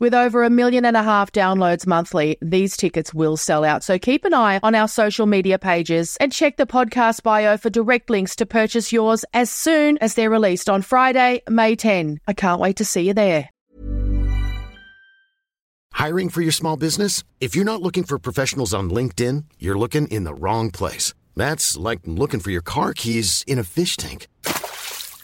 With over a million and a half downloads monthly, these tickets will sell out. So keep an eye on our social media pages and check the podcast bio for direct links to purchase yours as soon as they're released on Friday, May 10. I can't wait to see you there. Hiring for your small business? If you're not looking for professionals on LinkedIn, you're looking in the wrong place. That's like looking for your car keys in a fish tank.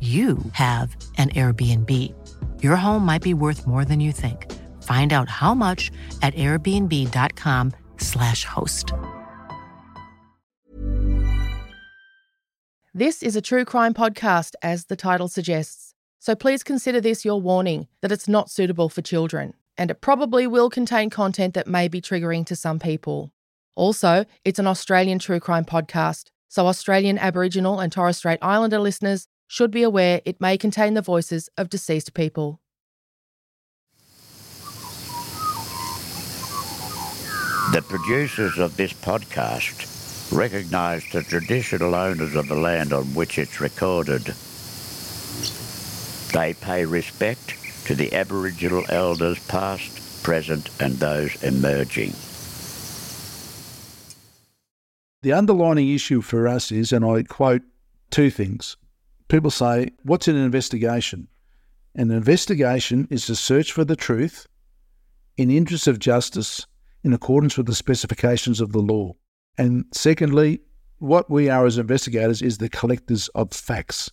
you have an Airbnb. Your home might be worth more than you think. Find out how much at airbnb.com/slash host. This is a true crime podcast, as the title suggests. So please consider this your warning that it's not suitable for children, and it probably will contain content that may be triggering to some people. Also, it's an Australian true crime podcast, so Australian Aboriginal and Torres Strait Islander listeners should be aware it may contain the voices of deceased people. The producers of this podcast recognise the traditional owners of the land on which it's recorded. They pay respect to the Aboriginal elders past, present and those emerging. The underlining issue for us is, and I quote two things people say, What's an investigation? An investigation is to search for the truth in interest of justice in accordance with the specifications of the law. And secondly, what we are as investigators is the collectors of facts.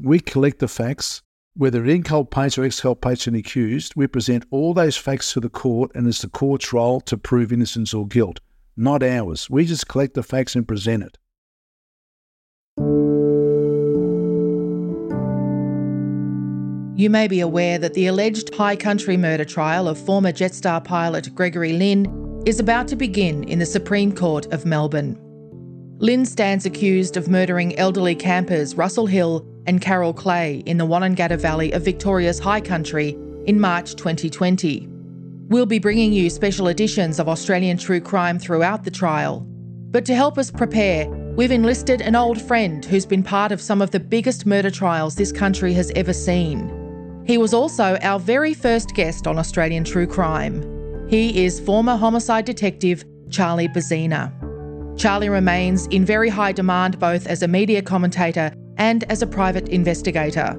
We collect the facts, whether it inculpates or exculpates an accused, we present all those facts to the court and it's the court's role to prove innocence or guilt, not ours. We just collect the facts and present it. You may be aware that the alleged high country murder trial of former Jetstar pilot Gregory Lynn is about to begin in the Supreme Court of Melbourne. Lynn stands accused of murdering elderly campers Russell Hill and Carol Clay in the Wonnangatta Valley of Victoria's high country in March 2020. We'll be bringing you special editions of Australian true crime throughout the trial. But to help us prepare, we've enlisted an old friend who's been part of some of the biggest murder trials this country has ever seen. He was also our very first guest on Australian True Crime. He is former homicide detective Charlie Bezzina. Charlie remains in very high demand both as a media commentator and as a private investigator.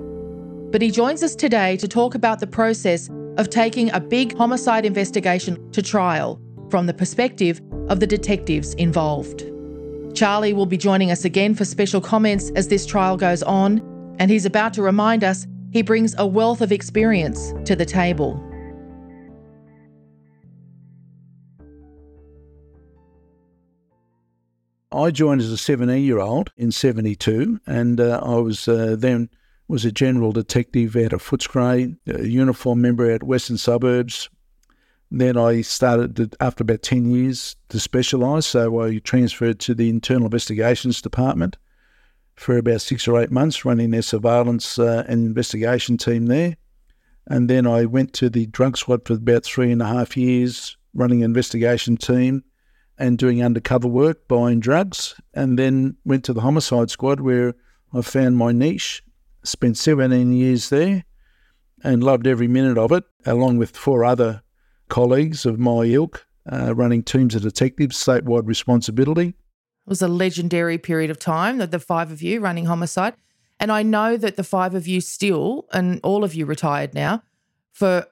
But he joins us today to talk about the process of taking a big homicide investigation to trial from the perspective of the detectives involved. Charlie will be joining us again for special comments as this trial goes on, and he's about to remind us he brings a wealth of experience to the table. I joined as a 17 year old in 72, and uh, I was uh, then was a general detective out of Footscray, a uniform member at Western Suburbs. Then I started to, after about 10 years to specialise, so I transferred to the Internal Investigations Department for about six or eight months, running their surveillance uh, and investigation team there. And then I went to the drug squad for about three and a half years, running an investigation team and doing undercover work, buying drugs, and then went to the homicide squad where I found my niche. Spent 17 years there and loved every minute of it, along with four other colleagues of my ilk, uh, running teams of detectives, statewide responsibility. Was a legendary period of time that the five of you running homicide. And I know that the five of you still, and all of you retired now for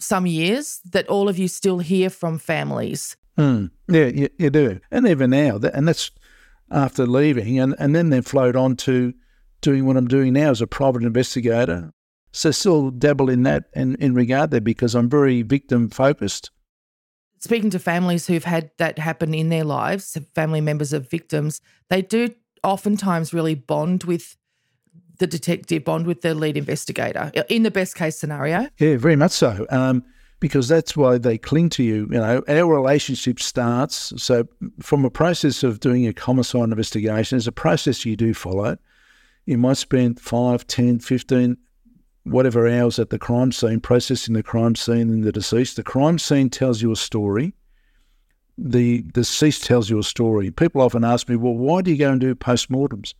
some years, that all of you still hear from families Mm, yeah, you, you, do. And even now, and that's after leaving, and, and then they flowed on to doing what I'm doing now as a private investigator. So still dabble in that in, in regard there because I'm very victim focused. Speaking to families who've had that happen in their lives, family members of victims, they do oftentimes really bond with the detective, bond with the lead investigator in the best case scenario. Yeah, very much so. Um, because that's why they cling to you. You know, our relationship starts. So, from a process of doing a homicide investigation, there's a process you do follow. You might spend 5, 10, 15, whatever hours at the crime scene, processing the crime scene and the deceased. The crime scene tells you a story. The deceased tells you a story. People often ask me, well, why do you go and do postmortems?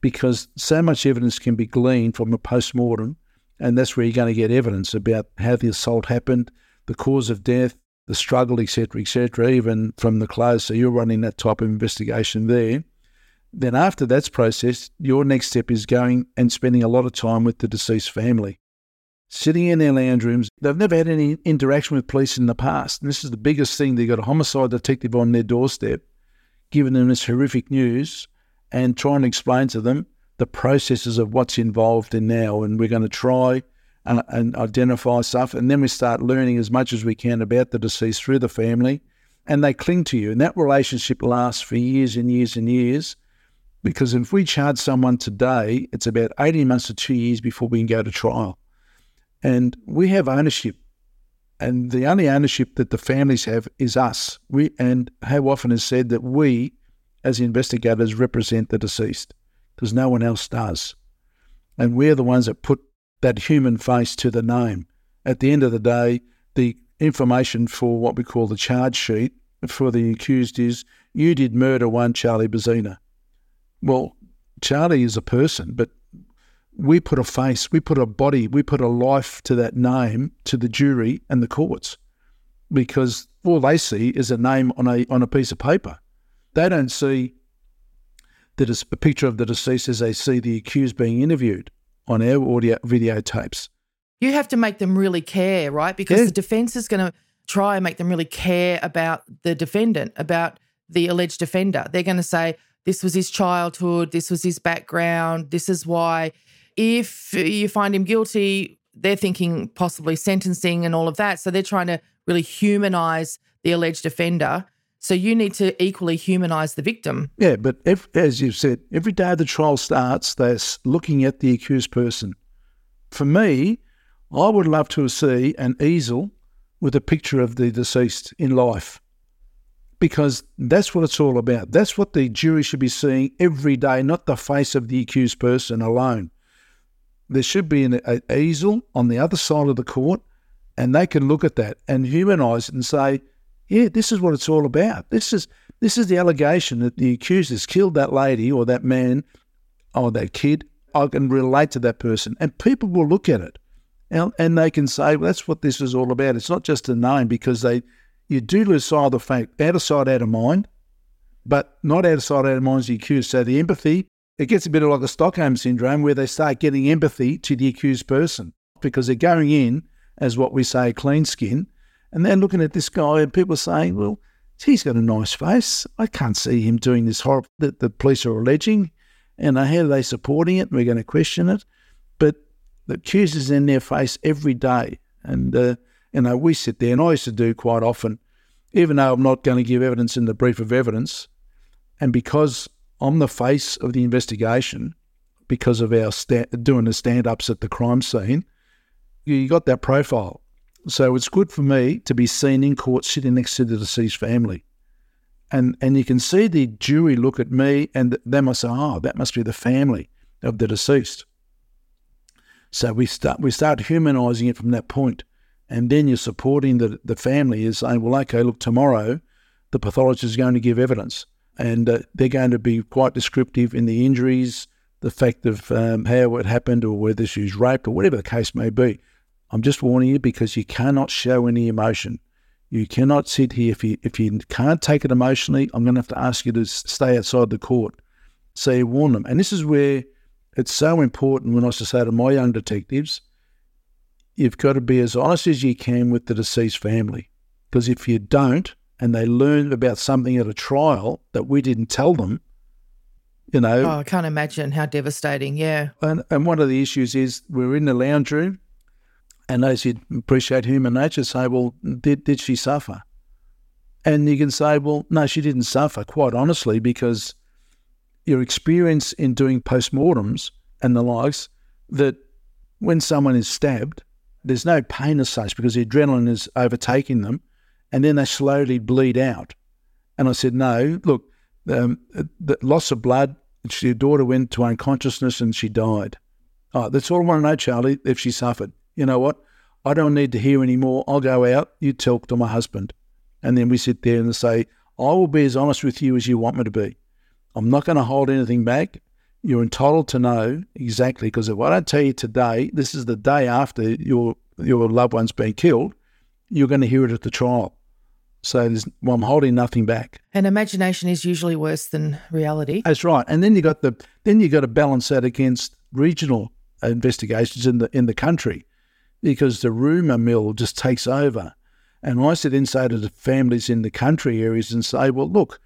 Because so much evidence can be gleaned from a postmortem and that's where you're going to get evidence about how the assault happened, the cause of death, the struggle, etc., etc., even from the clothes. So you're running that type of investigation there. Then after that's processed, your next step is going and spending a lot of time with the deceased family. Sitting in their lounge rooms, they've never had any interaction with police in the past. And this is the biggest thing. They've got a homicide detective on their doorstep, giving them this horrific news and trying to explain to them the processes of what's involved in now, and we're going to try and, and, identify stuff, and then we start learning as much as we can about the deceased through the family, and they cling to you, and that relationship lasts for years and years and years. Because if we charge someone today, it's about 18 months to two years before we can go to trial. And we have ownership. And the only ownership that the families have is us. We and how often is said that we, as investigators, represent the deceased because no one else does. And we're the ones that put that human face to the name. At the end of the day, the information for what we call the charge sheet for the accused is you did murder one Charlie Bezzina. Well, Charlie is a person, but we put a face, we put a body, we put a life to that name to the jury and the courts because all they see is a name on a on a piece of paper. They don't see that is a picture of the deceased as they see the accused being interviewed on our audio videotapes. You have to make them really care, right? Because yeah. the defense is going to try and make them really care about the defendant, about the alleged offender. They're going to say, this was his childhood, this was his background, this is why. If you find him guilty, they're thinking possibly sentencing and all of that. So they're trying to really humanize the alleged offender so you need to equally humanise the victim. Yeah, but if, as you've said, every day the trial starts, they're looking at the accused person. For me, I would love to see an easel with a picture of the deceased in life because that's what it's all about. That's what the jury should be seeing every day, not the face of the accused person alone. There should be an, easel on the other side of the court, and they can look at that and humanise it and say, yeah, this is what it's all about. This is this is the allegation that the accused has killed that lady or that man or that kid. I can relate to that person, and people will look at it, and, and they can say, well, "That's what this is all about." It's not just a name because they you do lose sight of the fact out of sight, out of mind, but not out of sight, out of mind is the accused. So the empathy it gets a bit of like the Stockholm syndrome where they start getting empathy to the accused person because they're going in as what we say clean skin, and they're looking at this guy and people are saying, well, he's got a nice face. I can't see him doing this horrible that the police are alleging. And how are they supporting it? We're going to question it. But the accusers in their face every day. And, uh, you know, we sit there, and I used to do quite often, even though I'm not going to give evidence in the brief of evidence, and because I'm the face of the investigation, because of our sta- doing the stand ups at the crime scene, you got that profile. So it's good for me to be seen in court sitting next to the deceased family. And, and you can see the jury look at me and they must say, oh, that must be the family of the deceased. So we start we start humanising it from that point, and then you're supporting the the family is saying, well, okay, look, tomorrow the pathologist is going to give evidence, and uh, they're going to be quite descriptive in the injuries, the fact of um, how it happened, or whether she was raped, or whatever the case may be. I'm just warning you because you cannot show any emotion. You cannot sit here if you if you can't take it emotionally. I'm going to have to ask you to stay outside the court. So you warn them, and this is where it's so important when I used to say to my young detectives, you've got to be as honest as you can with the deceased family. Because if you don't, and they learn about something at a trial that we didn't tell them, you know. Oh, I can't imagine how devastating. Yeah. And, and one of the issues is we're in the lounge room, and as you appreciate human nature, say, well, did, did she suffer? And you can say, well, no, she didn't suffer, quite honestly, because your experience in doing postmortems and the likes that when someone is stabbed, there's no pain as such because the adrenaline is overtaking them, and then they slowly bleed out. And I said, no, look, um, the loss of blood. Your daughter went to unconsciousness and she died. Oh, that's all I want to know, Charlie. If she suffered, you know what? I don't need to hear any more. I'll go out. You talk to my husband, and then we sit there and say, I will be as honest with you as you want me to be. I'm not going to hold anything back. You're entitled to know exactly because if I don't tell you today, this is the day after your your loved one's been killed, you're going to hear it at the trial. So well, I'm holding nothing back. And imagination is usually worse than reality. That's right. And then you got the then you got to balance that against regional investigations in the in the country, because the rumour mill just takes over. And I sit inside of the families in the country areas and say, well, look,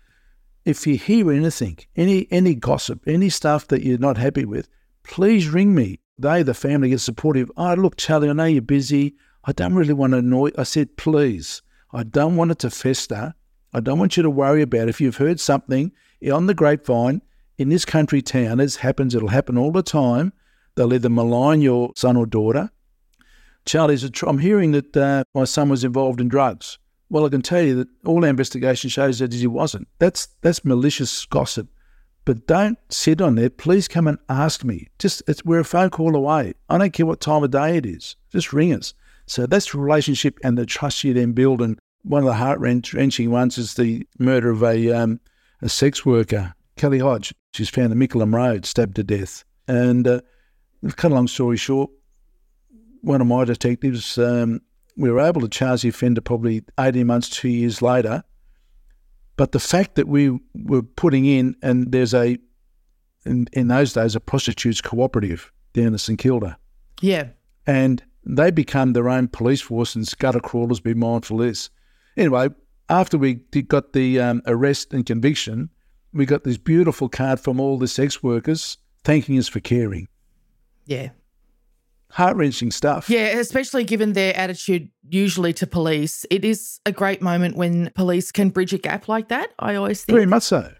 if you hear anything, any any gossip, any stuff that you're not happy with, please ring me. They, the family, get supportive. Oh, look, Charlie, I know you're busy. I don't really want to annoy. I said, please, I don't want it to fester. I don't want you to worry about it. if you've heard something on the grapevine in this country town. It happens. It'll happen all the time. They'll either malign your son or daughter. Charlie's. Tr- I'm hearing that uh, my son was involved in drugs. Well, I can tell you that all our investigation shows that he wasn't. That's that's malicious gossip. But don't sit on it. Please come and ask me. Just we're a phone call away. I don't care what time of day it is. Just ring us. So that's the relationship and the trust you then build. And one of the heart wrenching ones is the murder of a um, a sex worker, Kelly Hodge. She's found in Mickleham Road, stabbed to death. And uh, cut a long story short, one of my detectives um, we were able to charge the offender probably 18 months, two years later. But the fact that we were putting in, and there's a, in, in those days, a prostitutes cooperative down in St Kilda. Yeah. And they become their own police force and gutter crawlers, be mindful of this. Anyway, after we got the um, arrest and conviction, we got this beautiful card from all the sex workers thanking us for caring. Yeah heart wrenching stuff. Yeah, especially given their attitude usually to police. It is a great moment when police can bridge a gap like that, I always think. Very much so.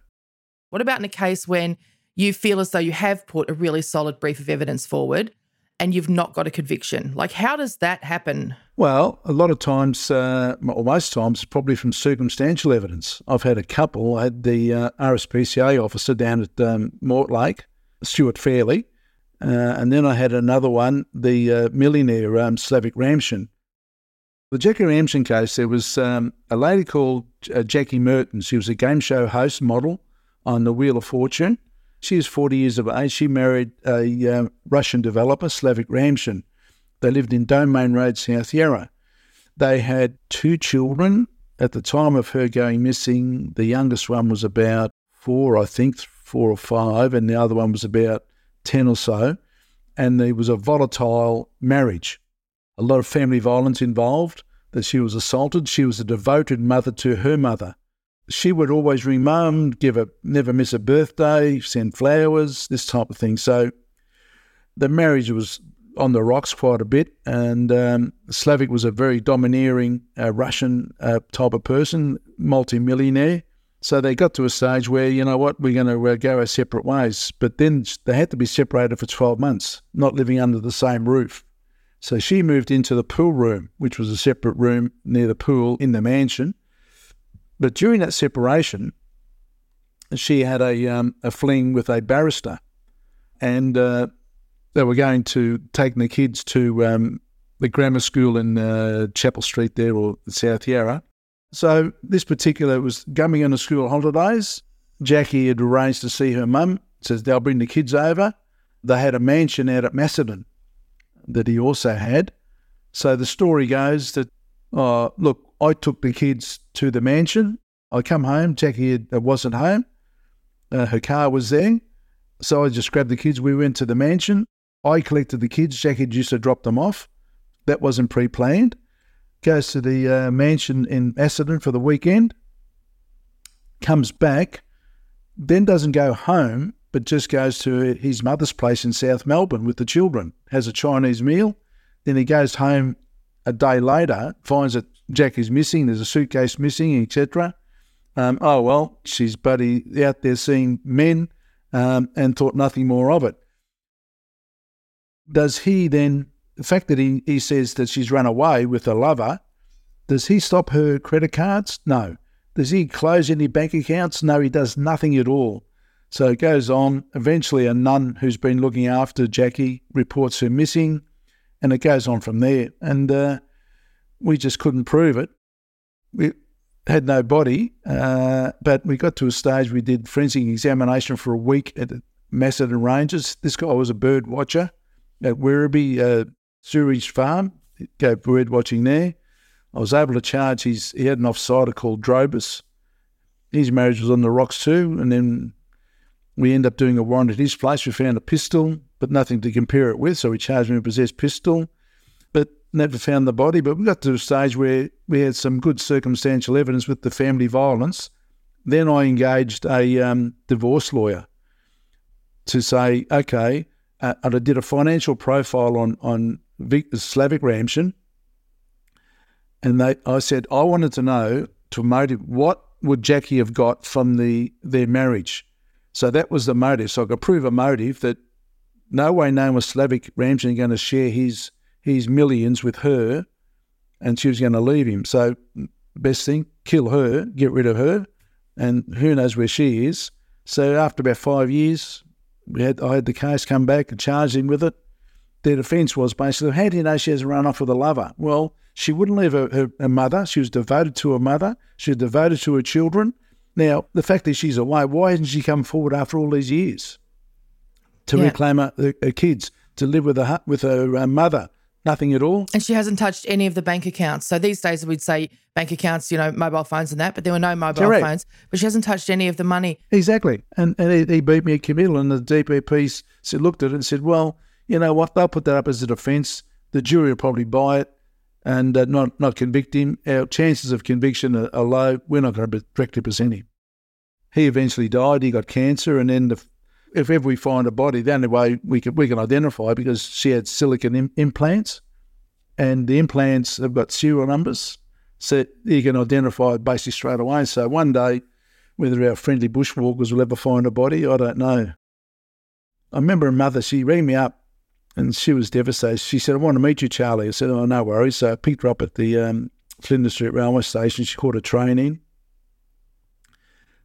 What about in a case when you feel as though you have put a really solid brief of evidence forward and you've not got a conviction? Like, how does that happen? Well, a lot of times, uh, or most times, probably from circumstantial evidence. I've had a couple. I had the uh, RSPCA officer down at um, Mortlake, Stuart Fairley, uh, and then I had another one, the uh, millionaire um, Slavic Ramshin. The Jackie Ramshin case, there was um, a lady called uh, Jackie Merton. She was a game show host model on the Wheel of Fortune. She was 40 years of age. She married a uh, Russian developer, Slavic Ramshin. They lived in Domain Road, South Yarra. They had two children. At the time of her going missing, the youngest one was about four, I think, four or five, and the other one was about 10 or so. And there was a volatile marriage, a lot of family violence involved, that she was assaulted. She was a devoted mother to her mother. She would always ring mum, give a never miss a birthday, send flowers, this type of thing. So the marriage was on the rocks quite a bit, and um, Slavik was a very domineering uh, Russian uh, type of person, multi-millionaire. So they got to a stage where, you know what, we're going to uh, go our separate ways. But then they had to be separated for 12 months, not living under the same roof. So she moved into the pool room, which was a separate room near the pool in the mansion. But during that separation, she had a, um, a fling with a barrister. And uh, they were going to take the kids to um, the grammar school in uh, Chapel Street there or South Yarra. So this particular was coming on the school holidays. Jackie had arranged to see her mum. Says they'll bring the kids over. They had a mansion out at Macedon that he also had. So the story goes that, oh, look, I took the kids to the mansion. I come home. Jackie had, uh, wasn't home. Uh, her car was there. So I just grabbed the kids. We went to the mansion. I collected the kids. Jackie used to drop them off. That wasn't pre planned goes to the uh, mansion in Macedon for the weekend, comes back, then doesn't go home, but just goes to his mother's place in South Melbourne with the children, has a Chinese meal. Then he goes home a day later, finds that Jack is missing, there's a suitcase missing, etc. Um, oh, well, she's buddy out there seeing men um, and thought nothing more of it. Does he then the fact that he, he says that she's run away with a lover, does he stop her credit cards? No. Does he close any bank accounts? No, he does nothing at all. So it goes on. Eventually, a nun who's been looking after Jackie reports her missing, and it goes on from there. And uh, we just couldn't prove it. We had no body, uh, but we got to a stage we did forensic examination for a week at Macedon Ranges. This guy was a bird watcher at Werribee, uh, Sewerage Farm, go bird watching there. I was able to charge his, he had an offsider called Drobus. His marriage was on the rocks too. And then we end up doing a warrant at his place. We found a pistol, but nothing to compare it with. So we charged him with possessed pistol, but never found the body. But we got to a stage where we had some good circumstantial evidence with the family violence. Then I engaged a um, divorce lawyer to say, okay, uh, and I did a financial profile on on Slavik Ramshin, and they, I said I wanted to know to motive what would Jackie have got from the their marriage. So that was the motive. So I could prove a motive that no way, no was Slavic Ramshin going to share his his millions with her, and she was going to leave him. So best thing, kill her, get rid of her, and who knows where she is. So after about five years, we had I had the case come back and charged him with it their defence was basically, how do you know she has run off with a lover? Well, she wouldn't leave her, her, her, mother. She was devoted to her mother. She was devoted to her children. Now, the fact that she's away, why hasn't she come forward after all these years to yeah. reclaim her, her, her, kids, to live with her, with her uh, mother? Nothing at all. And she hasn't touched any of the bank accounts. So these days we'd say bank accounts, you know, mobile phones and that, but there were no mobile Correct. phones. But she hasn't touched any of the money. Exactly. And, and he, he beat me a committal, and the DPP said, looked at it and said, well, you know what? They'll put that up as a defence. The jury will probably buy it and uh, not not convict him. Our chances of conviction are, are low. We're not going to directly present him. He eventually died. He got cancer, and then the, if ever we find a body, the only way we can we can identify because she had silicon Im- implants, and the implants have got serial numbers, so you can identify it basically straight away. So one day, whether our friendly bushwalkers will ever find a body, I don't know. I remember a mother. She rang me up and she was devastated. She said, I want to meet you, Charlie. I said, Oh, no worries. So I picked her up at the um, Flinders Street railway station. She caught a train in.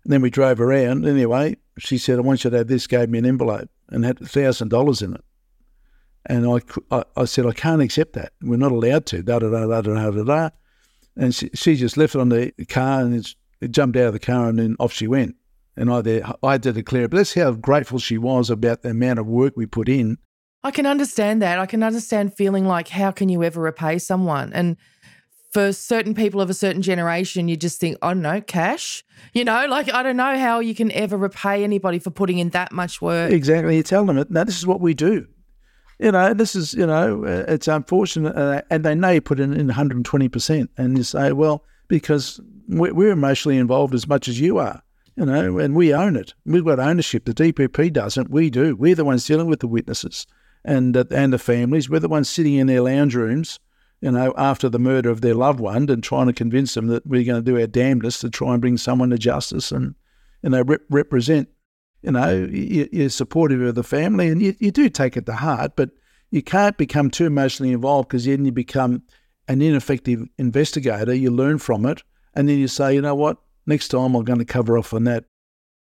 And then we drove around. Anyway, she said, I want you to have this, gave me an envelope and had $1,000 in it. And I, I, I, said, I can't accept that. We're not allowed to. Da da da da da da da. And she, she just left it on the car and it jumped out of the car and then off she went. And I, there, I had to declare it. But that's how grateful she was about the amount of work we put in I can understand that. I can understand feeling like, how can you ever repay someone? And for certain people of a certain generation, you just think, I don't know, cash. You know, like I don't know how you can ever repay anybody for putting in that much work. Exactly. You tell them, now this is what we do. You know, this is, you know, uh, it's unfortunate. Uh, and they know you put in, in 120%. And you say, well, because we're emotionally involved as much as you are, you know, and we own it. We've got ownership. The DPP doesn't. We do. We're the ones dealing with the witnesses and, uh, and the families. We're the ones sitting in their lounge rooms you know, after the murder of their loved one and trying to convince them that we're going to do our damnedest to try and bring someone to justice and, you know, rep- represent, you know, you, are supportive of the family and you, you do take it to heart, but you can't become too emotionally involved because then you become an ineffective investigator. You learn from it and then you say, you know what, next time I'm going to cover off on that.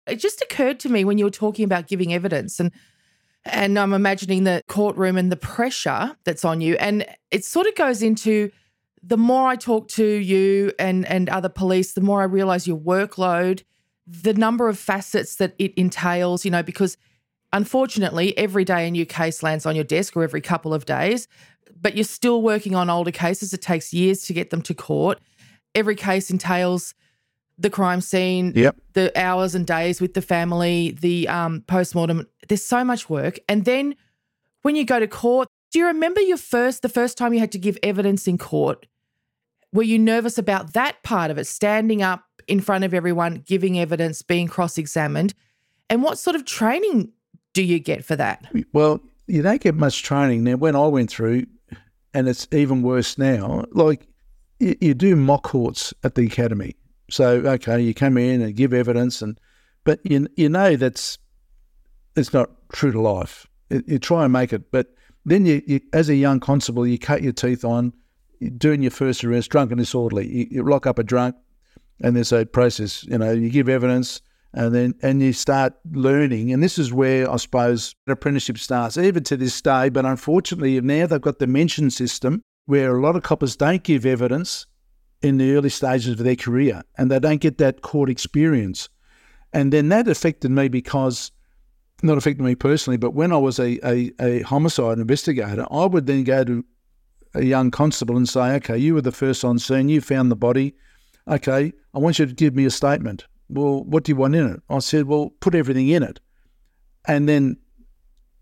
It just occurred to me when you were talking about giving evidence and and I'm imagining the courtroom and the pressure that's on you. And it sort of goes into the more I talk to you and, and other police, the more I realize your workload, the number of facets that it entails, you know, because unfortunately, every day a new case lands on your desk or every couple of days, but you're still working on older cases. It takes years to get them to court. Every case entails the crime scene, yep. the hours and days with the family, the um, postmortem. There's so much work. And then when you go to court, do you remember your first, the first time you had to give evidence in court? Were you nervous about that part of it, standing up in front of everyone, giving evidence, being cross examined? And what sort of training do you get for that? Well, you don't get much training. Now, when I went through, and it's even worse now, like you, you do mock courts at the academy. So okay, you come in and give evidence, and but you you know that's it's not true to life. You, you try and make it, but then you, you, as a young constable, you cut your teeth on doing your first arrest, drunk and disorderly. You, you lock up a drunk, and there's a process. You know, you give evidence, and then and you start learning. And this is where I suppose an apprenticeship starts, even to this day. But unfortunately, now they've got the mention system where a lot of coppers don't give evidence in the early stages of their career and they don't get that court experience. And then that affected me because, not affected me personally, but when I was a, a, a homicide investigator, I would then go to a young constable and say, okay, you were the first on scene, you found the body. Okay, I want you to give me a statement. Well, what do you want in it? I said, well, put everything in it. And then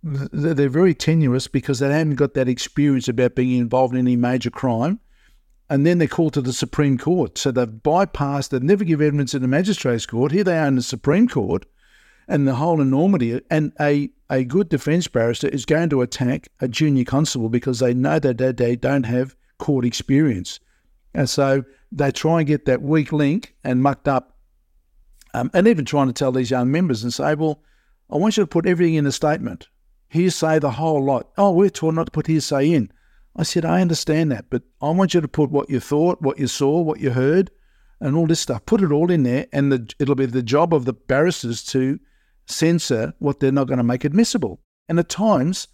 they're very tenuous because they haven't got that experience about being involved in any major crime and then they're called to the Supreme Court. So they've bypassed, they never give evidence in the magistrates court. Here they are in the Supreme Court and the whole enormity. And a, a good defence barrister is going to attack a junior constable because they know that they, don't have court experience. And so they try and get that weak link and mucked up. Um, and even trying to tell these young members and say, well, I want you to put everything in a statement. Hearsay the whole lot. Oh, we're taught not to put hearsay in. I said, I understand that, but I want you to put what you thought, what you saw, what you heard, and all this stuff. Put it all in there, and the, it'll be the job of the barristers to censor what they're not going to make admissible. And at times,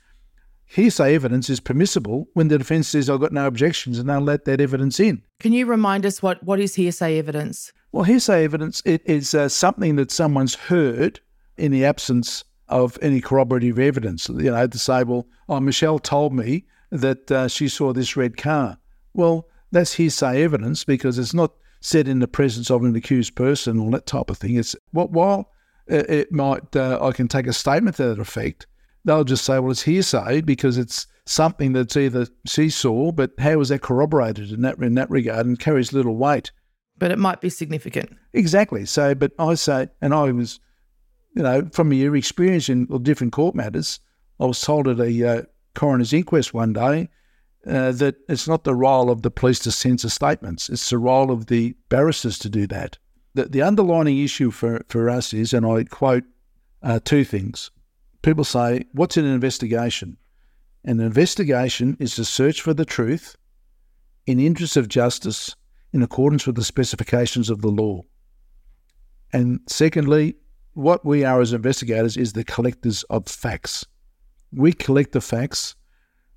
hearsay evidence is permissible when the defence says, I've got no objections, and they'll let that evidence in. Can you remind us what, what is hearsay evidence? Well, hearsay evidence it is uh, something that someone's heard in the absence of any corroborative evidence. You know, to say, well, oh, Michelle told me that uh, she saw this red car. Well, that's hearsay evidence because it's not said in the presence of an accused person or that type of thing. It's what while it might uh, I can take a statement to that effect, they'll just say, well, it's hearsay because it's something that's either she saw, but how is that corroborated in that in that regard and carries little weight. But it might be significant. Exactly. So, but I say, and I was, you know, from your experience in different court matters, I was told at a uh, coroner's inquest one day uh, that it's not the role of the police to censor statements, it's the role of the barristers to do that. The, the underlining issue for, for us is, and I quote uh, two things. People say, What's an investigation? An investigation is to search for the truth in interest of justice in accordance with the specifications of the law. And secondly, what we are as investigators is the collectors of facts. We collect the facts.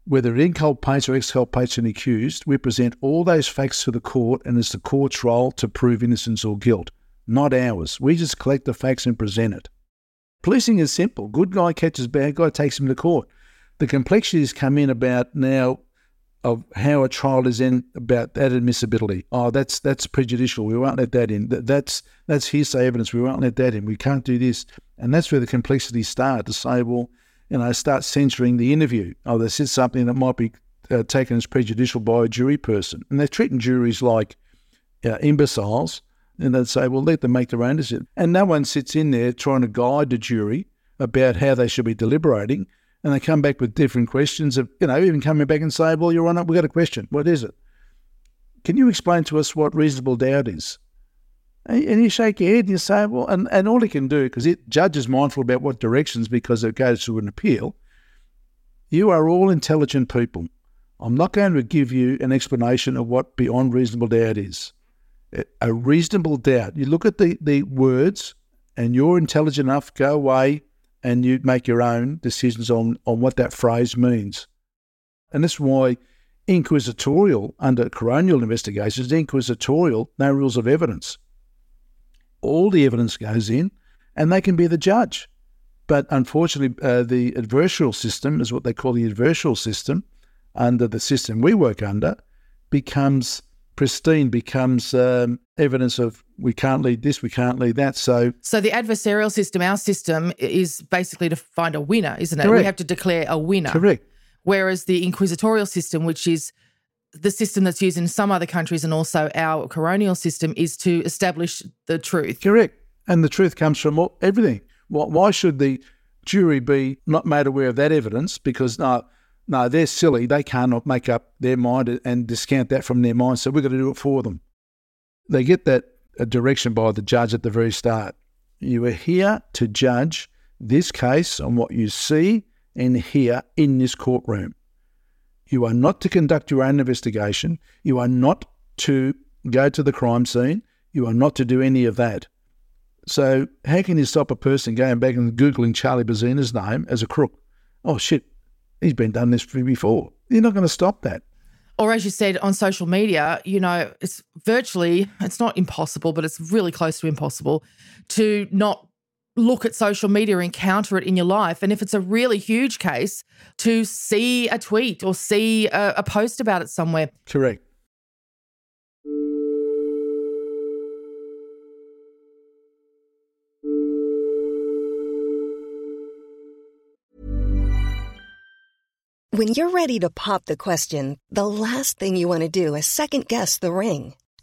Whether inculpates or exculpates an accused, we present all those facts to the court, and it's the court's role to prove innocence or guilt, not ours. We just collect the facts and present it. Policing is simple. Good guy catches bad guy, takes him to court. The complexities come in about now. of how a trial is in about that admissibility. Oh, that's that's prejudicial. We won't let that in. That, that's that's hearsay evidence. We won't let that in. We can't do this. And that's where the complexities start to say, well, you know, start censoring the interview. Oh, they said something that might be uh, taken as prejudicial by a jury person. And they're treating juries like uh, imbeciles. And they'd say, well, let them make their own decision. And no one sits in there trying to guide the jury about how they should be deliberating and they come back with different questions of, you know, even coming back and say, well, Your Honour, we've got a question. What is it? Can you explain to us what reasonable doubt is? And you shake your head and you say, well, and, and all he can do, because it judge is mindful about what directions because it goes to an appeal. You are all intelligent people. I'm not going to give you an explanation of what beyond reasonable doubt is. A reasonable doubt. You look at the, the words and you're intelligent enough, go away, and you make your own decisions on, on what that phrase means. And that's why inquisitorial, under coronial investigations, inquisitorial, no rules of evidence. All the evidence goes in and they can be the judge. But unfortunately, uh, the adversarial system is what they call the adversarial system under the system we work under becomes pristine becomes um, evidence of we can't lead this, we can't lead that. So, so the adversarial system, our system, is basically to find a winner, isn't it? Correct. We have to declare a winner. Correct. Whereas the inquisitorial system, which is the system that's used in some other countries and also our coronial system, is to establish the truth. Correct. And the truth comes from everything. Why should the jury be not made aware of that evidence? Because no, no, they're silly. They cannot make up their mind and discount that from their mind. So we've got to do it for them. They get that uh, direction by the judge at the very start. You are here to judge this case on what you see and hear in this courtroom. You are not to conduct your own investigation. You are not to go to the crime scene. You are not to do any of that. So, how can you stop a person going back and Googling Charlie Bezzina's name as a crook? Oh, shit, He's been done this before. You're not going to stop that. Or as you said on social media, you know, it's virtually, it's not impossible, but it's really close to impossible to not look at social media encounter it in your life. And if it's a really huge case, to see a tweet or see a, a post about it somewhere. Correct. When you're ready to pop the question, the last thing you want to do is second guess the ring.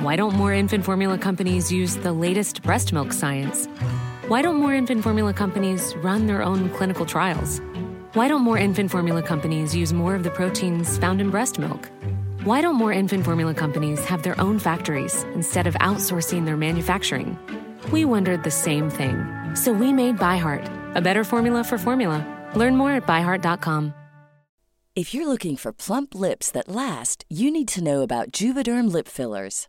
Why don't more infant formula companies use the latest breast milk science? Why don't more infant formula companies run their own clinical trials? Why don't more infant formula companies use more of the proteins found in breast milk? Why don't more infant formula companies have their own factories instead of outsourcing their manufacturing? We wondered the same thing. So we made ByHeart, a better formula for formula. Learn more at byheart.com. If you're looking for plump lips that last, you need to know about Juvederm lip fillers.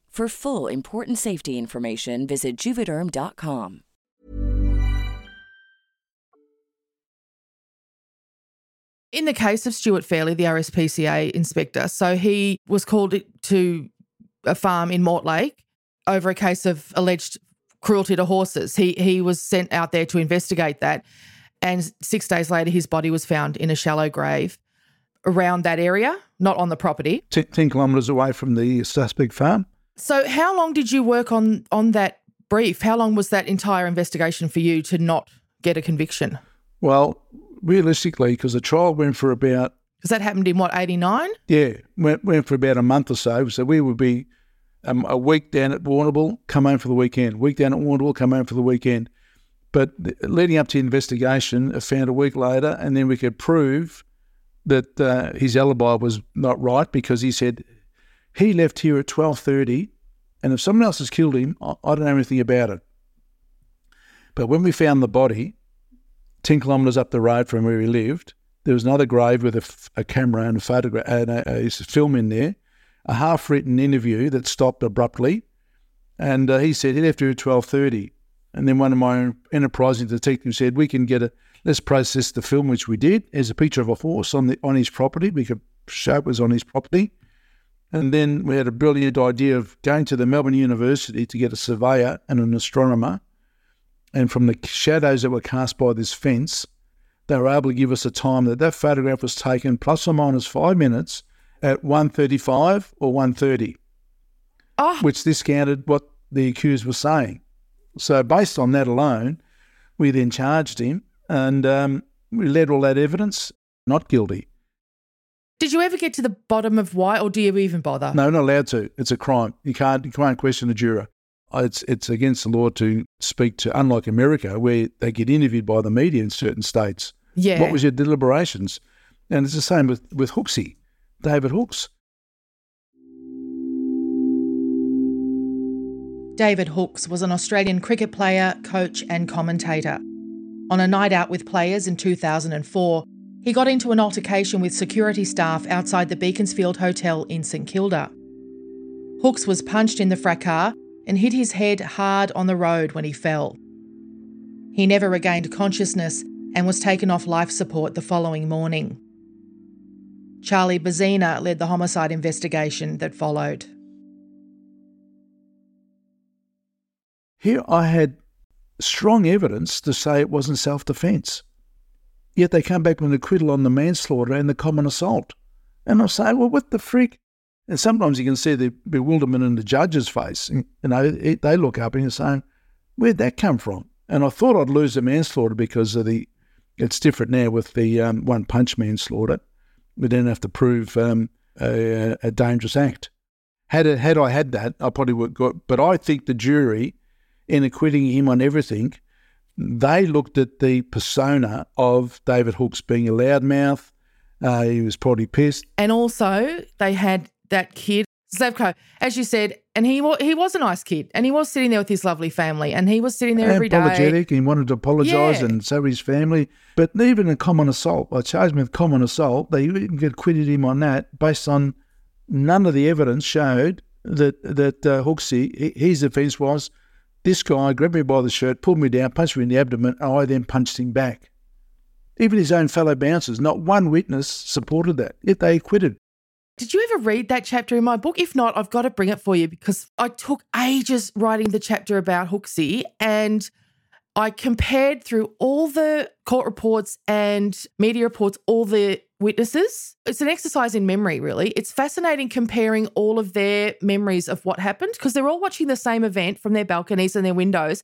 For full important safety information, visit juvederm.com. In the case of Stuart Fairley, the RSPCA inspector, so he was called to a farm in Mortlake over a case of alleged cruelty to horses. He he was sent out there to investigate that, and six days later, his body was found in a shallow grave around that area, not on the property. Ten, 10 kilometres away from the suspect farm. So, how long did you work on on that brief? How long was that entire investigation for you to not get a conviction? Well, realistically, because the trial went for about Because that happened in what eighty nine? yeah went went for about a month or so. So we would be um, a week down at Warrnambool, come home for the weekend. Week down at Warrnambool, come home for the weekend. But leading up to the investigation, I found a week later, and then we could prove that uh, his alibi was not right because he said he left here at twelve thirty, and if someone else has killed him, I, don't know anything about it. But when we found the body, ten kilometres up the road from where he lived, there was another grave with a camera and a photograph and a, a film in there, a half-written interview that stopped abruptly, and uh, he said he left here at twelve thirty. And then one of my enterprising detectives said, "We can get a let's process the film, which we did. There's a picture of a horse on the on his property. We could show it was on his property." And then we had a brilliant idea of going to the Melbourne University to get a surveyor and an astronomer. And from the shadows that were cast by this fence, they were able to give us a time that that photograph was taken plus or minus five minutes at 1.35 or 1.30, Oh, which discounted what the accused was saying. So based on that alone, we then charged him and um, we led all that evidence not guilty. Did you ever get to the bottom of why, or do you even bother? No, not allowed to. It's a crime. You can't you can't question a juror. Uh, it's it's against the law to speak to. Unlike America, where they get interviewed by the media in certain states. Yeah. What was your deliberations? And it's the same with with Hooksy, David Hookes. David Hookes was an Australian cricket player, coach, and commentator. On a night out with players in 2004, he got into an altercation with security staff outside the Beaconsfield Hotel in St Kilda. Hookes was punched in the fracas and hit his head hard on the road when he fell. He never regained consciousness and was taken off life support the following morning. Charlie Bezzina led the homicide investigation that followed. Here I had strong evidence to say it wasn't self defence. Yet they come back with an acquittal on the manslaughter and the common assault. And I say, well, what the frick? And sometimes you can see the bewilderment in the judge's face. You know, they look up and you're saying, where'd that come from? And I thought I'd lose the manslaughter because of the, it's different now with the um, one punch manslaughter. We don't have to prove um, a, a dangerous act. Had it, had I had that, I probably would have got. But I think the jury, in acquitting him on everything, they looked at the persona of David Hookes being a loudmouth. Uh, he was probably pissed. And also, they had that kid, Zdravko, as you said, and he he was a nice kid, and he was sitting there with his lovely family, and he was sitting there every day. apologetic. He wanted to apologise, Yeah. and so his family. But even in common assault, I charged him with common assault. They even acquitted him on that based on none of the evidence showed that that uh, Hooksy his offence was this guy grabbed me by the shirt, pulled me down, punched me in the abdomen, and I then punched him back. Even his own fellow bouncers, not one witness supported that. Yet they acquitted. Did you ever read that chapter in my book? If not, I've got to bring it for you because I took ages writing the chapter about Hooksy and I compared through all the court reports and media reports, all the witnesses. It's an exercise in memory, really. It's fascinating comparing all of their memories of what happened because they're all watching the same event from their balconies and their windows,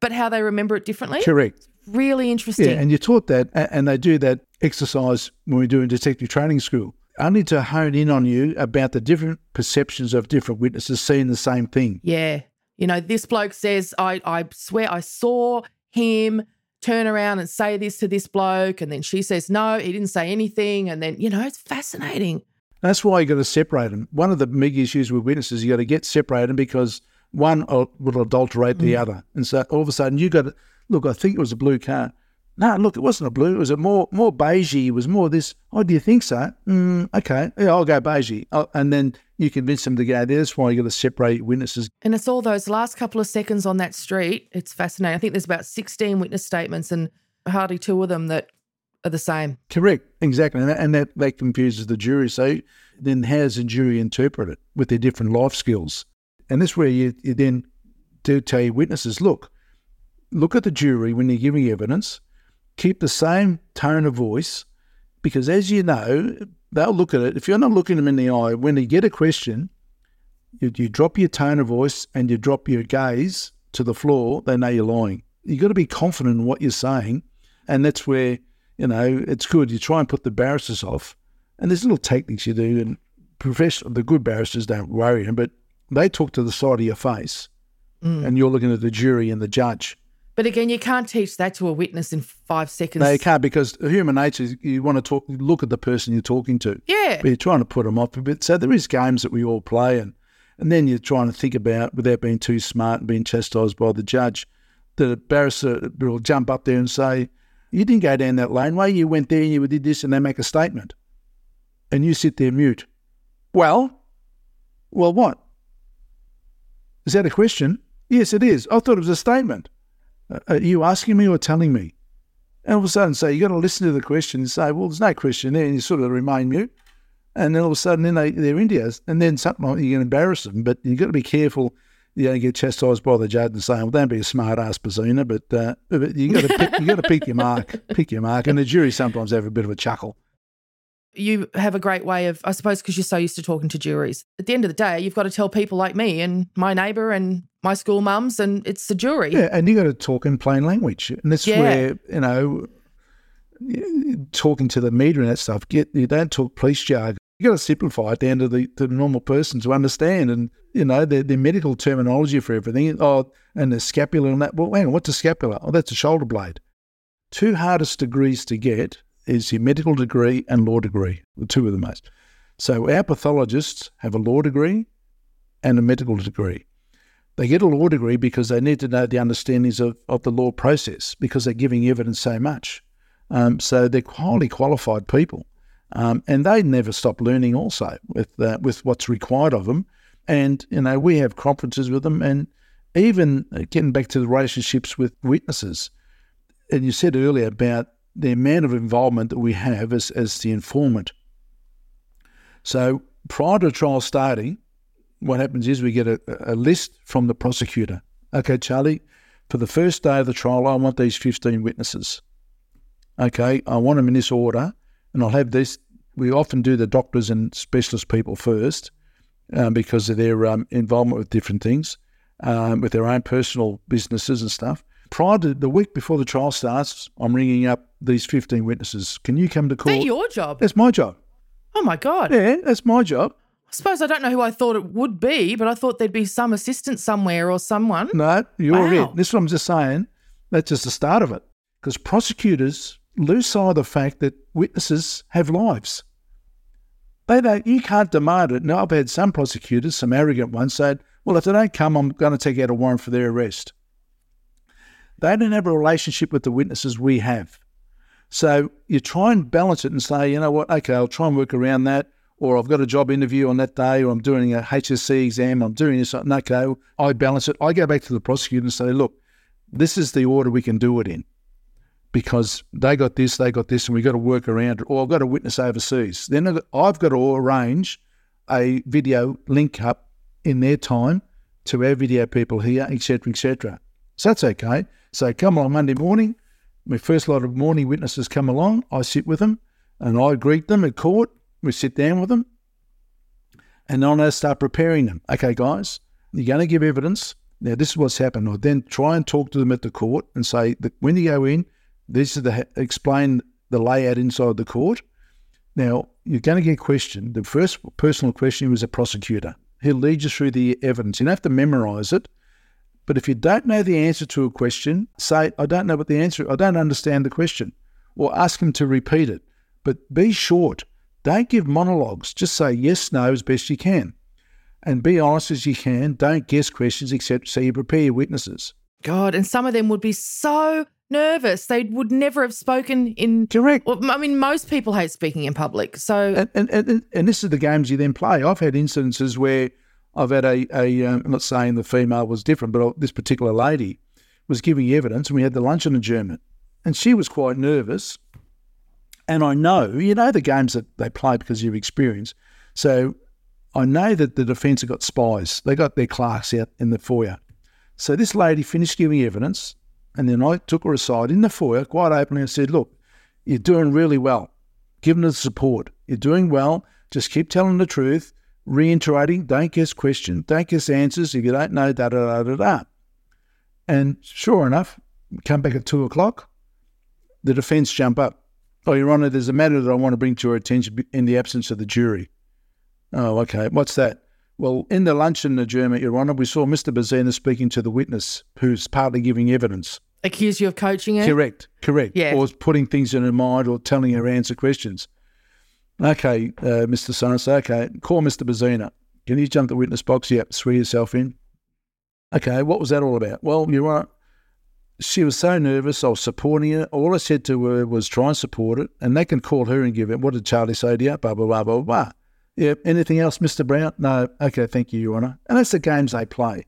but how they remember it differently. Correct. Really interesting. Yeah, and you're taught that, and they do that exercise when we do in detective training school, only to hone in on you about the different perceptions of different witnesses seeing the same thing. Yeah. You know, this bloke says, I, I swear I saw him turn around and say this to this bloke. And then she says, no, he didn't say anything. And then, you know, it's fascinating. That's why you got to separate them. One of the big issues with witnesses, you got to get separated because one uh, will adulterate the other, and so all of a sudden you got to look. I think it was a blue car. No, look, it wasn't a blue. It was a more more beigey. It was more this. Oh, do you think so? Mm, okay, yeah, I'll go beigey. Oh, and then you convince them to go there. That's why you got to separate witnesses. And it's all those last couple of seconds on that street. It's fascinating. I think there's about 16 witness statements and hardly two of them that are the same. Correct, exactly, and that, and that, that confuses the jury. So then, how does the jury interpret it with their different life skills? And this where you, you then do tell your witnesses, look, look at the jury when you're giving evidence, keep the same tone of voice, because as you know, they'll look at it. If you're not looking them in the eye, when they get a question, you, you drop your tone of voice and you drop your gaze to the floor, they know you're lying. You've got to be confident in what you're saying. And that's where, you know, it's good. You try and put the barristers off. And there's little techniques you do. And professional, the good barristers don't worry them, but they talk to the side of your face. Mm. And you're looking at the jury and the judge. But again, you can't teach that to a witness in five seconds. No, you can't because human nature, is you want to talk, look at the person you're talking to. Yeah. But you're trying to put them off a bit. So there is games that we all play, and and then you're trying to think about, without being too smart and being chastised by the judge, the barrister will jump up there and say, You didn't go down that laneway, you went there and you did this, and they make a statement. And you sit there mute. Well, well, what? Is that a question? Yes, it is. I thought it was a statement. Uh, are you asking me or telling me? And all of a sudden, say, you got to listen to the question and say, well, there's no question there. And you sort of remain mute. And then all of a sudden, then they, they're India's. And then something you can embarrass them. But you've got to be careful. You don't get chastised by the judge and saying, well, don't be a smart ass. But, uh, but you got to pick, you got to pick your mark, pick your mark. And the jury sometimes have a bit of a chuckle you have a great way of, I suppose, because you're so used to talking to juries. At the end of the day, you've got to tell people like me and my neighbour and my school mums, and it's the jury. Yeah, and you got to talk in plain language, and that's yeah. where you know talking to the media and that stuff. Get you don't talk police jargon. You got to simplify it down to the to the normal person to understand, and you know the the medical terminology for everything. Oh, and the scapula and that. Well, hang on, what's a scapula? Oh, that's a shoulder blade. Two hardest degrees to get is your medical degree and law degree, the two of the most. So our pathologists have a law degree and a medical degree. They get a law degree because they need to know the understandings of, of the law process because they're giving evidence so much. Um, so they're highly qualified people. Um, and they never stop learning also with uh, with what's required of them. And you know we have conferences with them, and even getting back to the relationships with witnesses. And you said earlier about the amount of involvement that we have as, as the informant. So prior to trial starting, what happens is we get a, a list from the prosecutor. Okay, Charlie, for the first day of the trial, I want these 15 witnesses. Okay, I want them in this order, and I'll have this. We often do the doctors and specialist people first um, because of their um, involvement with different things, um, with their own personal businesses and stuff prior to the week before the trial starts, I'm ringing up these 15 witnesses. Can you come to court? Is that your job? That's my job. Oh my God. Yeah, that's my job. I suppose I don't know who I thought it would be, but I thought there'd be some assistant somewhere or someone. No, you're wow. it. This is what I'm just saying. That's just the start of it. Because prosecutors lose sight of the fact that witnesses have lives. They don't, you can't demand it. Now, I've had some prosecutors, some arrogant ones, said, well, if they don't come, I'm going to take out a warrant for their arrest. They don't have a relationship with the witnesses we have. So you try and balance it and say, you know what, okay, I'll try and work around that. Or I've got a job interview on that day, or I'm doing a HSC exam, I'm doing this. Okay, I balance it. I go back to the prosecutor and say, look, this is the order we can do it in because they got this, they got this, and we've got to work around it. Or I've got a witness overseas. Then I've got to arrange a video link up in their time to our video people here, etc., etc. So that's okay. So come on Monday morning, my first lot of morning witnesses come along. I sit with them and I greet them at court. We sit down with them and then I start preparing them. Okay, guys, you're going to give evidence. Now, this is what's happened. I then try and talk to them at the court and say that when you go in, this is the explain the layout inside the court. Now, you're going to get questioned. The first personal question was a prosecutor. He'll lead you through the evidence. You don't have to memorize it. But if you don't know the answer to a question, say, I don't know what the answer, I don't understand the question, or ask them to repeat it. But be short. Don't give monologues. Just say yes, no as best you can. And be honest as you can. Don't guess questions except so you prepare your witnesses. God, and some of them would be so nervous. They would never have spoken in. Correct. Well, I mean, most people hate speaking in public. So. And, and, and, and this is the games you then play. I've had incidences where I've had a, a um, I'm not saying the female was different, but this particular lady was giving evidence, and we had the luncheon adjournment, and she was quite nervous. And I know, you know, the games that they play because you've experienced. So I know that the defence have got spies. They got their clerks out in the foyer. So this lady finished giving evidence, and then I took her aside in the foyer quite openly and said, Look, you're doing really well. Give them the support. You're doing well. Just keep telling the truth, reiterating, don't guess questions, don't guess answers. If you don't know, da da da da da. And sure enough, come back at two o'clock, the defence jump up. Oh, Your Honour, there's a matter that I want to bring to your attention in the absence of the jury. Oh, okay. What's that? Well, in the luncheon adjournment, Your Honour, we saw Mr. Bezzina speaking to the witness who's partly giving evidence. Accuse you of coaching her? Correct, correct. Yeah. Or putting things in her mind or telling her answer questions. Okay, uh, Mr. Sonos, okay, call Mr. Bezzina. Can you jump the witness box? Yep, swear yourself in. Okay, what was that all about? Well, Your Honour, she was so nervous. I was supporting her. All I said to her was try and support it, and they can call her and give it. What did Charlie say to you? Blah, blah, blah, blah, blah. Yeah, anything else, Mr. Brown? No. Okay, thank you, Your Honour. And that's the games they play.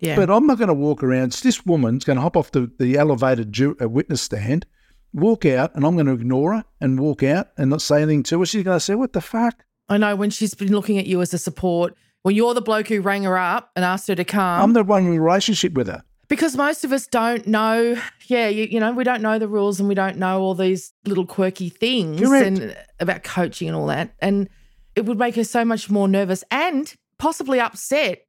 Yeah. But I'm not going to walk around. This woman's going to hop off the, the elevated ju- uh, witness stand, walk out, and I'm going to ignore her and walk out and not say anything to her. She's going to say, What the fuck? I know when she's been looking at you as a support, when you're the bloke who rang her up and asked her to come. I'm the one in a relationship with her. Because most of us don't know, yeah, you, you know, we don't know the rules and we don't know all these little quirky things Correct. and about coaching and all that. And it would make her so much more nervous and possibly upset.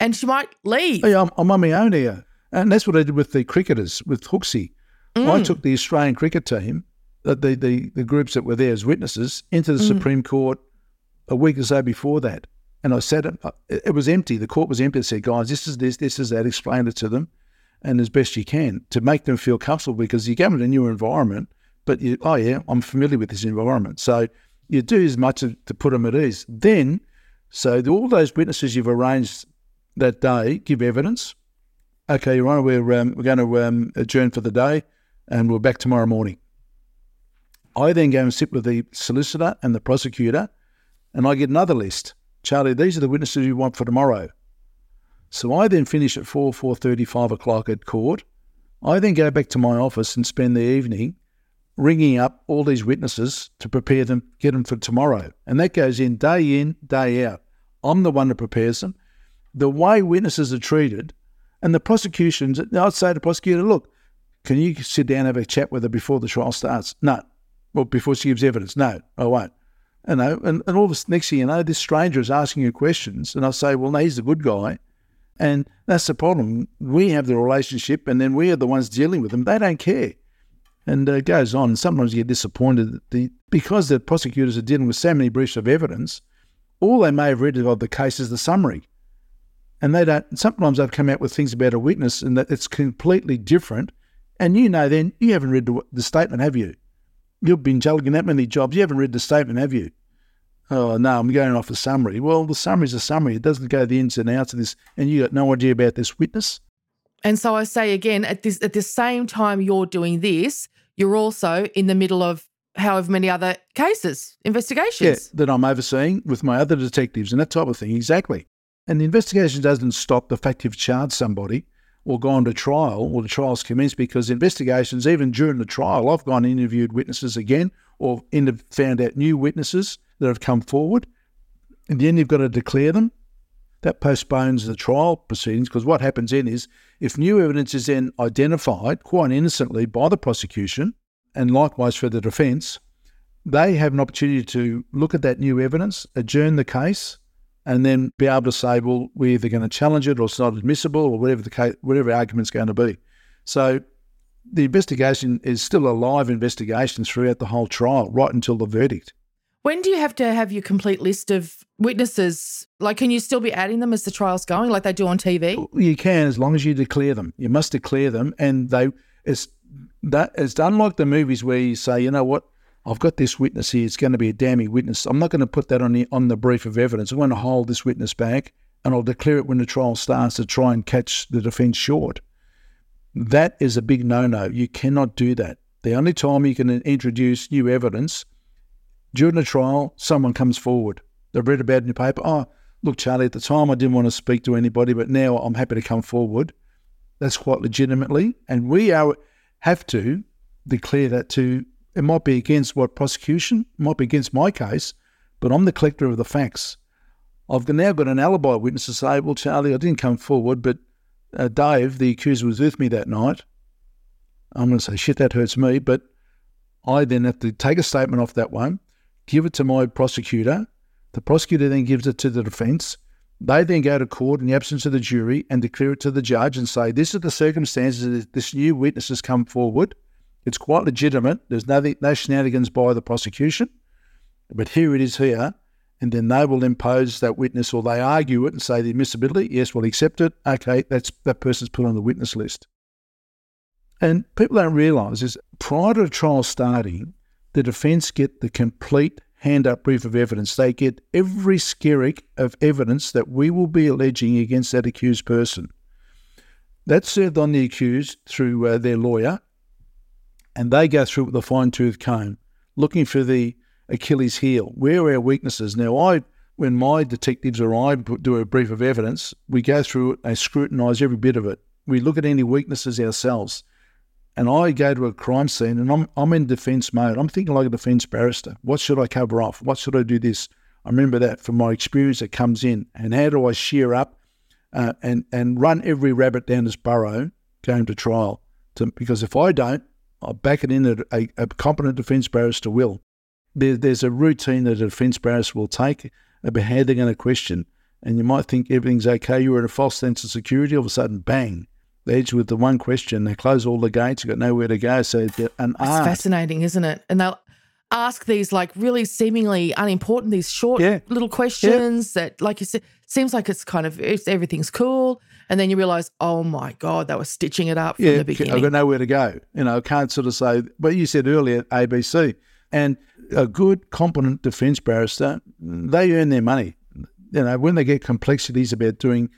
And she might leave. Hey, I'm, I'm on my own here. And that's what I did with the cricketers, with Hooksy. Mm. I took the Australian cricket team, the, the, the, the groups that were there as witnesses, into the Mm. Supreme Court a week or so before that. And I said it, it was empty. The court was empty. I said, guys, this is this, this is that. Explained it to them and as best you can to make them feel comfortable because you go into a new environment, but you, oh, yeah, I'm familiar with this environment. So you do as much to, to put them at ease. Then, so the, all those witnesses you've arranged that day give evidence. Okay, Your Honour, we're, um, we're going to um, adjourn for the day and we're back tomorrow morning. I then go and sit with the solicitor and the prosecutor and I get another list. Charlie, these are the witnesses you want for tomorrow. So I then finish at 4, 4.30, 5 o'clock at court. I then go back to my office and spend the evening ringing up all these witnesses to prepare them, get them for tomorrow. And that goes in day in, day out. I'm the one that prepares them. The way witnesses are treated, and the prosecutions, I'd say to the prosecutor, look, can you sit down and have a chat with her before the trial starts? No. Well, before she gives evidence? No, I won't. You know, and, and all this next thing you know, this stranger is asking you questions, and I say, well, no, he's a good guy. And that's the problem. We have the relationship, and then we are the ones dealing with them. They don't care. And uh, it goes on. Sometimes you get disappointed that the, because the prosecutors are dealing with so many briefs of evidence, all they may have read of the case is the summary. And they don't, sometimes they've come out with things about a witness and that it's completely different. And you know, then you haven't read the, the statement, have you? You've been juggling that many jobs. You haven't read the statement, have you? Oh, no, I'm going off a summary. Well, the summary's a summary. It doesn't go the ins and outs of this. And you got no idea about this witness. And so I say again, at this at the same time you're doing this, you're also in the middle of however many other cases, investigations. Yeah, that I'm overseeing with my other detectives and that type of thing. Exactly. And the investigation doesn't stop the fact you've charged somebody or gone to trial or the trial's commenced because investigations, even during the trial, I've gone and interviewed witnesses again or found out new witnesses that have come forward. And then you've got to declare them. That postpones the trial proceedings because what happens then is if new evidence is then identified quite innocently by the prosecution and likewise for the defence, they have an opportunity to look at that new evidence, adjourn the case, and then be able to say, well, we're either going to challenge it or it's not admissible or whatever the case, whatever argument's going to be. So the investigation is still a live investigation throughout the whole trial, right until the verdict. When do you have to have your complete list of witnesses? Like, can you still be adding them as the trial's going, like they do on TV? You can, as long as you declare them. You must declare them, and they it's that it's unlike the movies where you say, you know what, I've got this witness here. It's going to be a damning witness. I'm not going to put that on the on the brief of evidence. I'm going to hold this witness back, and I'll declare it when the trial starts to try and catch the defence short. That is a big no-no. You cannot do that. The only time you can introduce new evidence during the trial, someone comes forward. They've read about it in the paper. Oh, look, Charlie, at the time I didn't want to speak to anybody, but now I'm happy to come forward. That's quite legitimately. And we are have to declare that to it might be against what prosecution, it might be against my case, but I'm the collector of the facts. I've now got an alibi witness to say, well, Charlie, I didn't come forward, but uh, Dave, the accuser, was with me that night. I'm going to say, shit, that hurts me. But I then have to take a statement off that one, give it to my prosecutor. The prosecutor then gives it to the defence. They then go to court in the absence of the jury and declare it to the judge and say, this is the circumstances that this new witness has come forward. It's quite legitimate. There's nothing, no shenanigans by the prosecution. But here it is here and then they will impose that witness or they argue it and say the admissibility, yes, we'll accept it. Okay, that's that person's put on the witness list. And people don't realise is prior to the trial starting, the defence get the complete hand up brief of evidence. They get every skerrick of evidence that we will be alleging against that accused person. That's served on the accused through uh, their lawyer, and they go through it with a fine tooth comb, looking for the Achilles heel. Where are our weaknesses? Now, I, when my detectives or I do a brief of evidence, we go through it, they scrutinise every bit of it. We look at any weaknesses ourselves. And I go to a crime scene and I'm, I'm in defence mode. I'm thinking like a defence barrister. What should I cover off? What should I do this? I remember that from my experience that comes in. And how do I shear up uh, and, and run every rabbit down this burrow going to trial? To, because if I don't, Uh, I'll back it in that a, a competent defence barrister will there, there's a routine that a defence barrister will take about how they're going to question. And you might think everything's okay. You're in a false sense of security. All of a sudden, bang, they edge with the one question. They close all the gates. You've got nowhere to go. So an It's fascinating, isn't it? And they'll ask these like really seemingly unimportant, these short yeah. little questions yeah. that, like you said, seems like it's kind of it's, everything's cool. And then you realize, oh my God, they were stitching it up from yeah, the beginning. I've got nowhere to go. You know, I can't sort of say, but you said earlier, ABC. And a good, competent defence barrister, they earn their money. You know, when they get complexities about doing,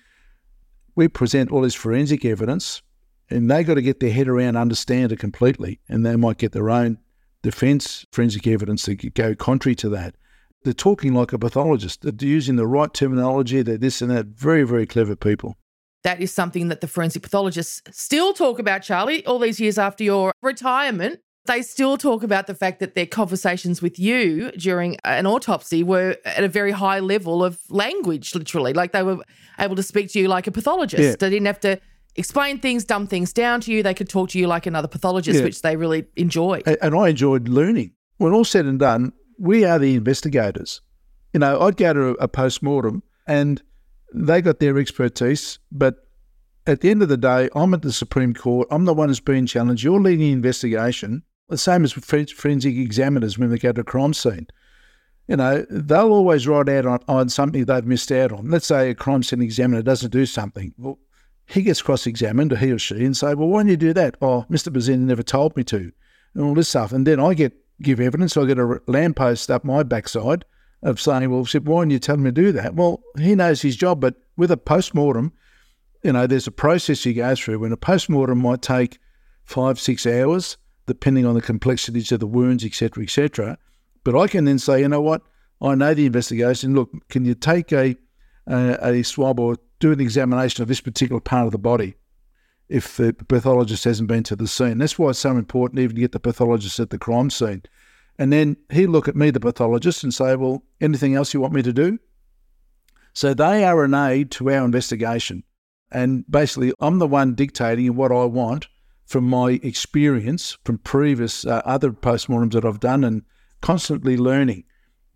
we present all this forensic evidence, and they got to get their head around, understand it completely, and they might get their own defence forensic evidence to go contrary to that. They're talking like a pathologist. They're using the right terminology. They're this and that. Very, very clever people. That is something that the forensic pathologists still talk about, Charlie, all these years after your retirement. They still talk about the fact that their conversations with you during an autopsy were at a very high level of language, literally. Like they were able to speak to you like a pathologist. Yeah. They didn't have to explain things, dumb things down to you. They could talk to you like another pathologist, yeah. which they really enjoyed. And I enjoyed learning. When all said and done, we are the investigators. You know, I'd go to a post mortem and they got their expertise, but at the end of the day, I'm at the Supreme Court. I'm the one who's being challenged. You're leading the investigation. The same as forensic examiners when they go to a crime scene. You know, they'll always write out on, on something they've missed out on. Let's say a crime scene examiner doesn't do something. Well, he gets cross examined, or he or she, and say, Well, why didn't you do that? Oh, Mr. Bazin never told me to, and all this stuff. And then I get give evidence. I get a lamppost up my backside of saying, Well, why didn't you tell me to do that? Well, he knows his job, but with a post mortem, you know, there's a process you go through. When a post mortem might take five, six hours, depending on the complexities of the wounds, etc., etc. But I can then say, you know what? I know the investigation. Look, can you take a a, a swab or do an examination of this particular part of the body? If the pathologist hasn't been to the scene, that's why it's so important even to get the pathologist at the crime scene. And then he'd look at me, the pathologist, and say, "Well, anything else you want me to do?" So they are an aid to our investigation, and basically, I'm the one dictating what I want from my experience from previous uh, other postmortems that I've done and constantly learning.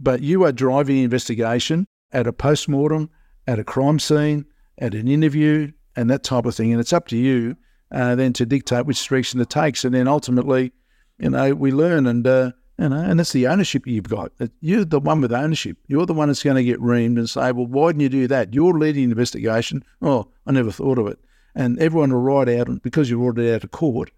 But you are driving the investigation at a postmortem, at a crime scene, at an interview, and that type of thing. And it's up to you uh, then to dictate which direction it takes. And then ultimately, you know, we learn and, uh, you know, and that's the ownership you've got. You're the one with ownership. You're the one that's going to get reamed and say, well, why didn't you do that? You're leading the investigation. Oh, I never thought of it and everyone will write out because you brought it out of court.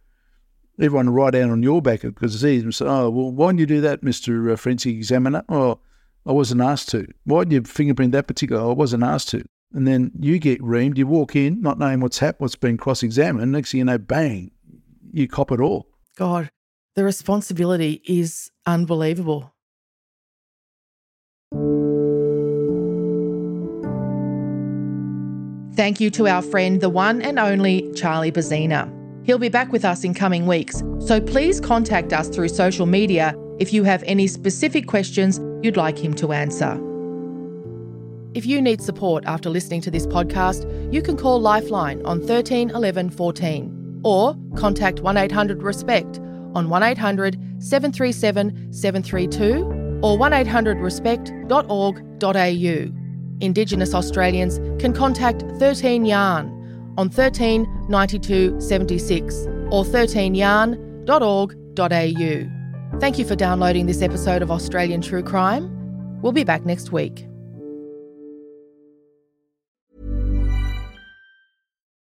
Everyone will write out on your back because it's easy say, "Oh, well, why didn't you do that, Mister uh, Forensic Examiner?" Oh, I wasn't asked to. Why didn't you fingerprint that particular? Oh, I wasn't asked to. And then you get reamed. You walk in, not knowing what's happened, what's been cross-examined. Next thing you know, bang, you cop it all. God, the responsibility is unbelievable. Thank you to our friend, the one and only Charlie Bezzina. He'll be back with us in coming weeks, so please contact us through social media if you have any specific questions you'd like him to answer. If you need support after listening to this podcast, you can call Lifeline on 13 11 14 or contact 1 800 RESPECT on 1 800 737 732 or 1800 respect.org.au. Indigenous Australians can contact 13 Yarn on 13 92 76 or 13yarn.org.au. Thank you for downloading this episode of Australian True Crime. We'll be back next week.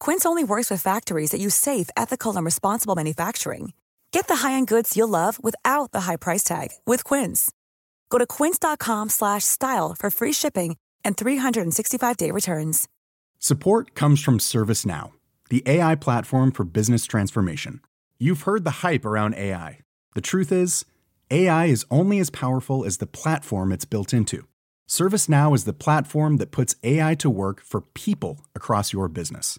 Quince only works with factories that use safe, ethical, and responsible manufacturing. Get the high-end goods you'll love without the high price tag with Quince. Go to quince.com/style for free shipping and 365-day returns. Support comes from ServiceNow, the AI platform for business transformation. You've heard the hype around AI. The truth is, AI is only as powerful as the platform it's built into. ServiceNow is the platform that puts AI to work for people across your business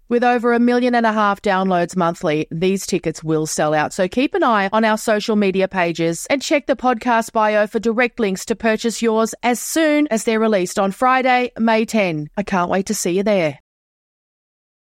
With over a million and a half downloads monthly, these tickets will sell out. So keep an eye on our social media pages and check the podcast bio for direct links to purchase yours as soon as they're released on Friday, May 10. I can't wait to see you there.